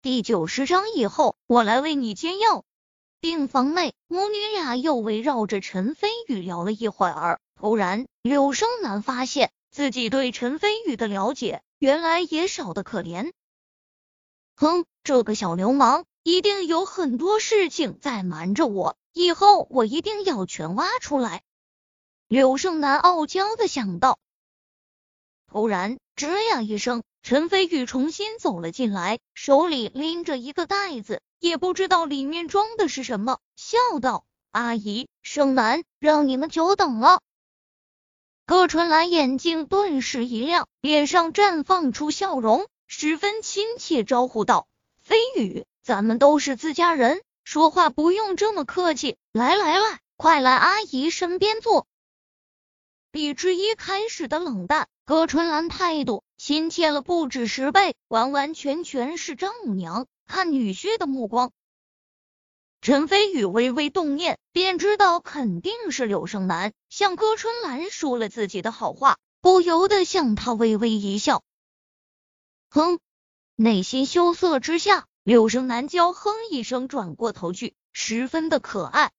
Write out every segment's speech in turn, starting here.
第九十章以后，我来为你煎药。病房内，母女俩又围绕着陈飞宇聊了一会儿。突然，柳生男发现自己对陈飞宇的了解，原来也少得可怜。哼，这个小流氓一定有很多事情在瞒着我，以后我一定要全挖出来。柳胜男傲娇的想到。突然，吱呀一声，陈飞宇重新走了进来，手里拎着一个袋子，也不知道里面装的是什么，笑道：“阿姨，盛男让你们久等了。”葛春兰眼睛顿时一亮，脸上绽放出笑容，十分亲切招呼道：“飞宇，咱们都是自家人，说话不用这么客气。来来来，快来阿姨身边坐。”比之一开始的冷淡。葛春兰态度亲切了不止十倍，完完全全是丈母娘看女婿的目光。陈飞宇微微动念，便知道肯定是柳胜男向葛春兰说了自己的好话，不由得向他微微一笑。哼，内心羞涩之下，柳胜男娇哼一声，转过头去，十分的可爱。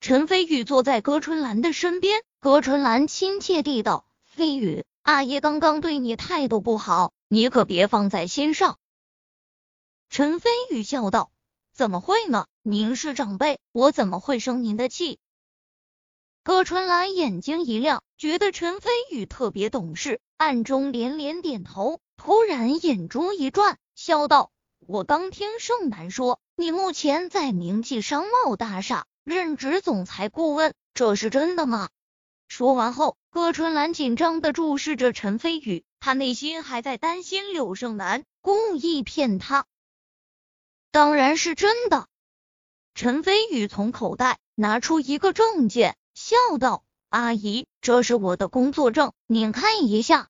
陈飞宇坐在葛春兰的身边，葛春兰亲切地道。飞宇，阿爷刚刚对你态度不好，你可别放在心上。陈飞宇笑道：“怎么会呢？您是长辈，我怎么会生您的气？”葛春兰眼睛一亮，觉得陈飞宇特别懂事，暗中连连点头。突然眼珠一转，笑道：“我刚听盛楠说，你目前在明记商贸大厦任职总裁顾问，这是真的吗？”说完后，葛春兰紧张的注视着陈飞宇，他内心还在担心柳胜男故意骗他。当然是真的。陈飞宇从口袋拿出一个证件，笑道：“阿姨，这是我的工作证，您看一下。”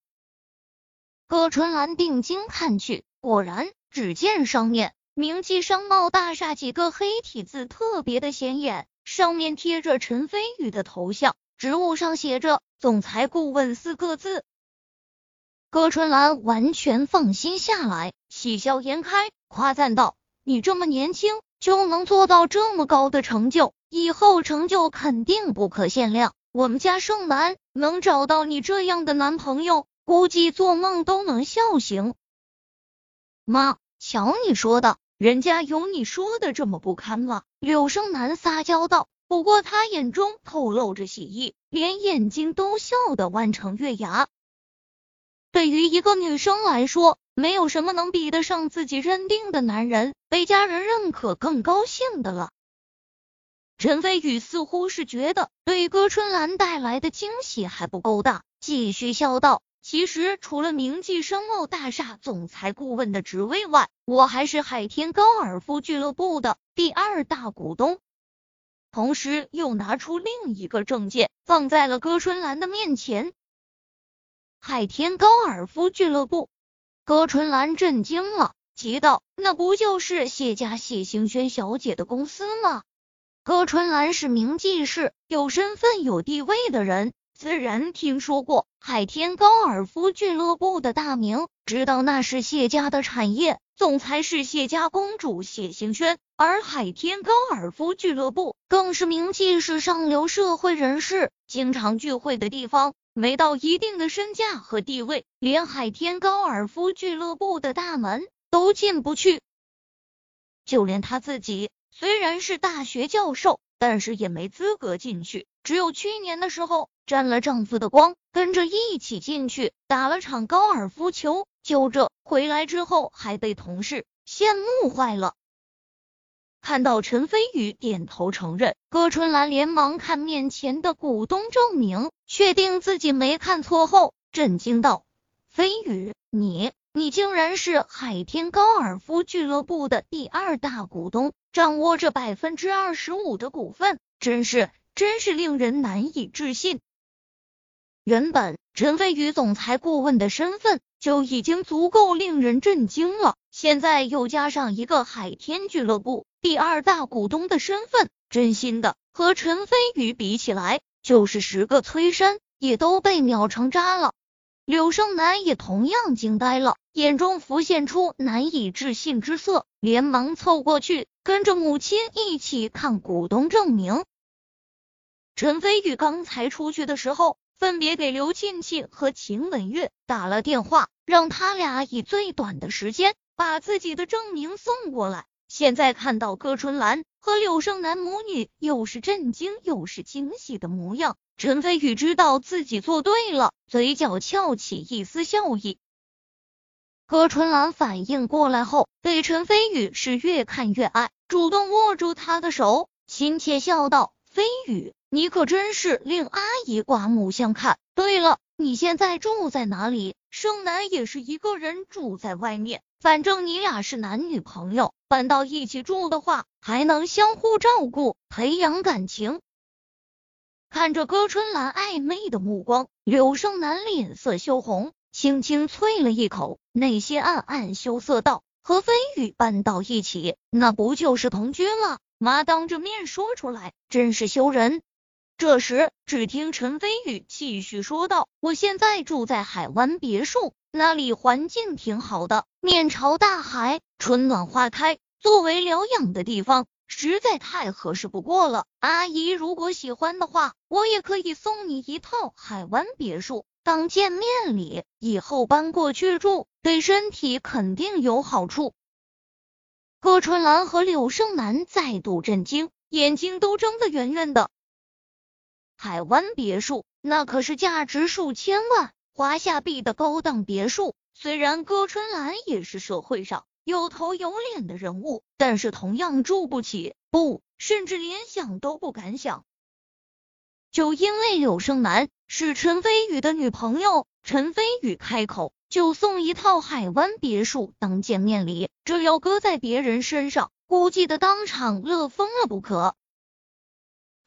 葛春兰定睛看去，果然，只见上面“明记商贸大厦”几个黑体字特别的显眼，上面贴着陈飞宇的头像。职务上写着“总裁顾问”四个字，葛春兰完全放心下来，喜笑颜开，夸赞道：“你这么年轻就能做到这么高的成就，以后成就肯定不可限量。我们家盛男能找到你这样的男朋友，估计做梦都能笑醒。”妈，瞧你说的，人家有你说的这么不堪吗？柳生男撒娇道。不过他眼中透露着喜意，连眼睛都笑得弯成月牙。对于一个女生来说，没有什么能比得上自己认定的男人被家人认可更高兴的了。陈飞宇似乎是觉得对歌春兰带来的惊喜还不够大，继续笑道：“其实除了明记商贸大厦总裁顾问的职位外，我还是海天高尔夫俱乐部的第二大股东。”同时，又拿出另一个证件，放在了歌春兰的面前。海天高尔夫俱乐部，歌春兰震惊了，急道：“那不就是谢家谢行轩小姐的公司吗？”歌春兰是名记士，有身份、有地位的人，自然听说过海天高尔夫俱乐部的大名，知道那是谢家的产业。总裁是谢家公主谢行轩，而海天高尔夫俱乐部更是名气是上流社会人士经常聚会的地方。没到一定的身价和地位，连海天高尔夫俱乐部的大门都进不去。就连他自己，虽然是大学教授，但是也没资格进去。只有去年的时候，沾了丈夫的光，跟着一起进去打了场高尔夫球。就这回来之后，还被同事羡慕坏了。看到陈飞宇点头承认，葛春兰连忙看面前的股东证明，确定自己没看错后，震惊道：“飞宇，你你竟然是海天高尔夫俱乐部的第二大股东，掌握着百分之二十五的股份，真是真是令人难以置信。”原本陈飞宇总裁顾问的身份。就已经足够令人震惊了，现在又加上一个海天俱乐部第二大股东的身份，真心的和陈飞宇比起来，就是十个崔山也都被秒成渣了。柳胜男也同样惊呆了，眼中浮现出难以置信之色，连忙凑过去，跟着母亲一起看股东证明。陈飞宇刚才出去的时候，分别给刘庆庆和秦文月打了电话，让他俩以最短的时间把自己的证明送过来。现在看到葛春兰和柳胜男母女，又是震惊又是惊喜的模样。陈飞宇知道自己做对了，嘴角翘起一丝笑意。葛春兰反应过来后，对陈飞宇是越看越爱，主动握住他的手，亲切笑道：“飞宇，你可真是令阿姨刮目相看。对了，你现在住在哪里？盛南也是一个人住在外面，反正你俩是男女朋友，搬到一起住的话，还能相互照顾，培养感情。”看着歌春兰暧昧的目光，柳胜男脸色羞红，轻轻啐了一口，内心暗暗羞涩道：“和飞宇搬到一起，那不就是同居了？妈当着面说出来，真是羞人。”这时，只听陈飞宇继续说道：“我现在住在海湾别墅，那里环境挺好的，面朝大海，春暖花开，作为疗养的地方。”实在太合适不过了，阿姨如果喜欢的话，我也可以送你一套海湾别墅当见面礼，以后搬过去住，对身体肯定有好处。贺春兰和柳胜男再度震惊，眼睛都睁得圆圆的。海湾别墅那可是价值数千万华夏币的高档别墅，虽然歌春兰也是社会上。有头有脸的人物，但是同样住不起，不，甚至连想都不敢想。就因为柳胜男是陈飞宇的女朋友，陈飞宇开口就送一套海湾别墅当见面礼，这要搁在别人身上，估计的当场乐疯了不可。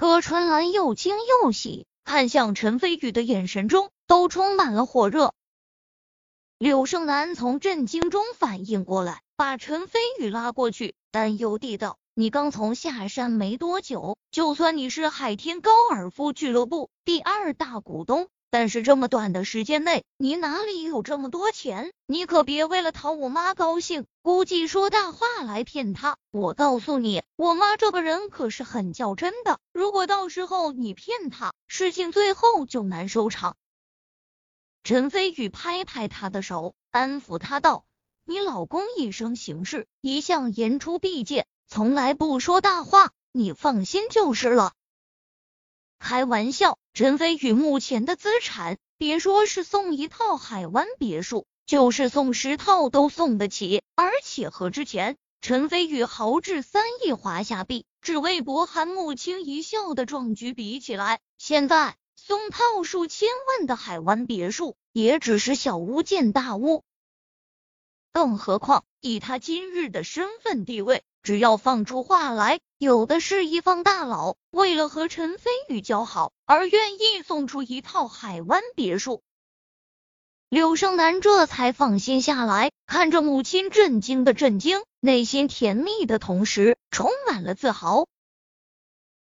葛春兰又惊又喜，看向陈飞宇的眼神中都充满了火热。柳胜男从震惊中反应过来，把陈飞宇拉过去，担忧地道：“你刚从下山没多久，就算你是海天高尔夫俱乐部第二大股东，但是这么短的时间内，你哪里有这么多钱？你可别为了讨我妈高兴，估计说大话来骗她。我告诉你，我妈这个人可是很较真的，如果到时候你骗她，事情最后就难收场。”陈飞宇拍拍他的手，安抚他道：“你老公一生行事一向言出必践，从来不说大话，你放心就是了。”开玩笑，陈飞宇目前的资产，别说是送一套海湾别墅，就是送十套都送得起。而且和之前陈飞宇豪掷三亿华夏币，只为博韩母亲一笑的壮举比起来，现在。送套数千万的海湾别墅，也只是小巫见大巫。更何况以他今日的身份地位，只要放出话来，有的是一方大佬为了和陈飞宇交好而愿意送出一套海湾别墅。柳胜男这才放心下来，看着母亲震惊的震惊，内心甜蜜的同时充满了自豪。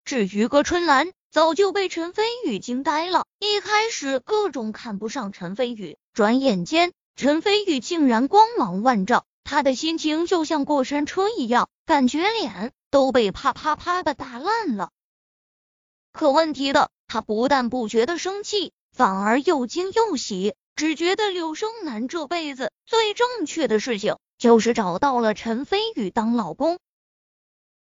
至于歌春兰。早就被陈飞宇惊呆了，一开始各种看不上陈飞宇，转眼间陈飞宇竟然光芒万丈，他的心情就像过山车一样，感觉脸都被啪啪啪的打烂了。可问题的他不但不觉得生气，反而又惊又喜，只觉得柳生男这辈子最正确的事情就是找到了陈飞宇当老公。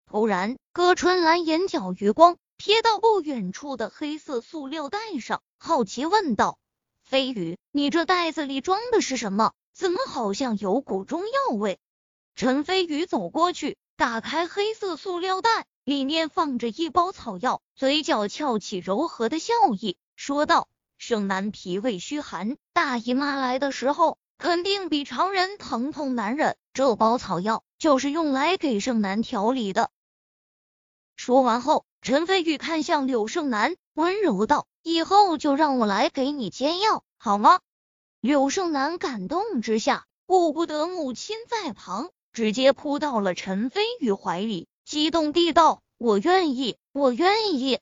突然，葛春兰眼角余光。瞥到不远处的黑色塑料袋上，好奇问道：“飞宇，你这袋子里装的是什么？怎么好像有股中药味？”陈飞宇走过去，打开黑色塑料袋，里面放着一包草药，嘴角翘起柔和的笑意，说道：“盛男脾胃虚寒，大姨妈来的时候肯定比常人疼痛难忍，这包草药就是用来给盛男调理的。”说完后。陈飞宇看向柳胜男，温柔道：“以后就让我来给你煎药，好吗？”柳胜男感动之下，顾不得母亲在旁，直接扑到了陈飞宇怀里，激动地道：“我愿意，我愿意。”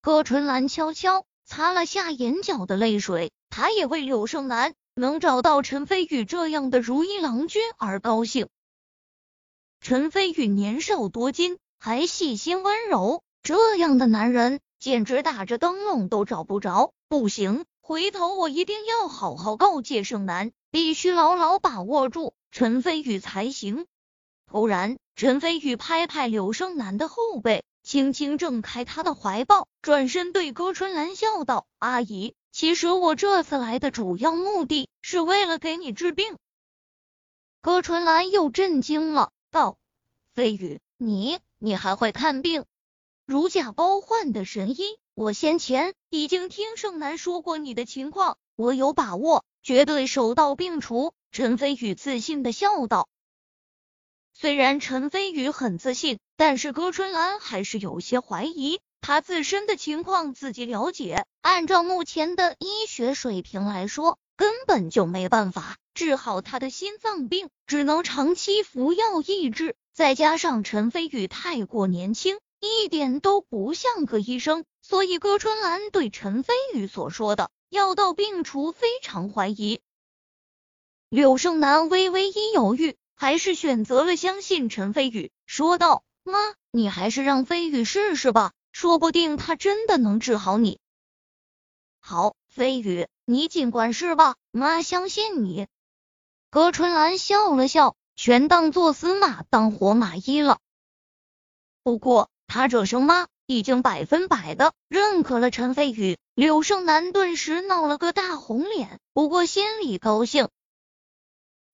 歌春兰悄悄擦了下眼角的泪水，他也为柳胜男能找到陈飞宇这样的如意郎君而高兴。陈飞宇年少多金，还细心温柔，这样的男人简直打着灯笼都找不着。不行，回头我一定要好好告诫盛南，必须牢牢把握住陈飞宇才行。突然，陈飞宇拍拍柳胜男的后背，轻轻挣开他的怀抱，转身对歌春兰笑道：“阿姨。”其实我这次来的主要目的是为了给你治病。歌春兰又震惊了，道：“飞宇，你你还会看病？如假包换的神医，我先前已经听盛南说过你的情况，我有把握，绝对手到病除。”陈飞宇自信的笑道。虽然陈飞宇很自信，但是歌春兰还是有些怀疑。他自身的情况自己了解，按照目前的医学水平来说，根本就没办法治好他的心脏病，只能长期服药抑制。再加上陈飞宇太过年轻，一点都不像个医生，所以葛春兰对陈飞宇所说的药到病除非常怀疑。柳胜男微微一犹豫，还是选择了相信陈飞宇，说道：“妈，你还是让飞宇试试吧。”说不定他真的能治好你。好，飞宇，你尽管试吧，妈相信你。葛春兰笑了笑，全当做死马当活马医了。不过，他这声妈已经百分百的认可了陈飞宇。柳胜男顿时闹了个大红脸，不过心里高兴。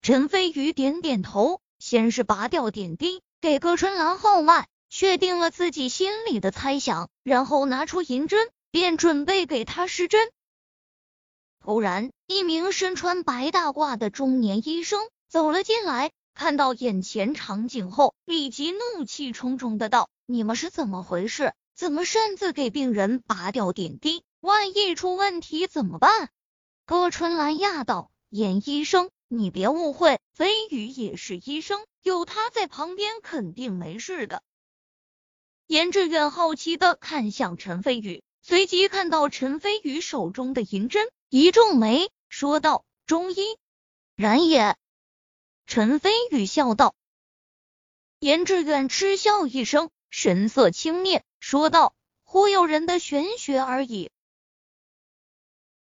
陈飞宇点点头，先是拔掉点滴，给葛春兰号脉。确定了自己心里的猜想，然后拿出银针，便准备给他施针。突然，一名身穿白大褂的中年医生走了进来，看到眼前场景后，立即怒气冲冲的道：“你们是怎么回事？怎么擅自给病人拔掉点滴？万一出问题怎么办？”歌春兰讶道：“严医生，你别误会，飞宇也是医生，有他在旁边，肯定没事的。”严志远好奇的看向陈飞宇，随即看到陈飞宇手中的银针，一皱眉，说道：“中医，然也。”陈飞宇笑道。严志远嗤笑一声，神色轻蔑，说道：“忽悠人的玄学而已。”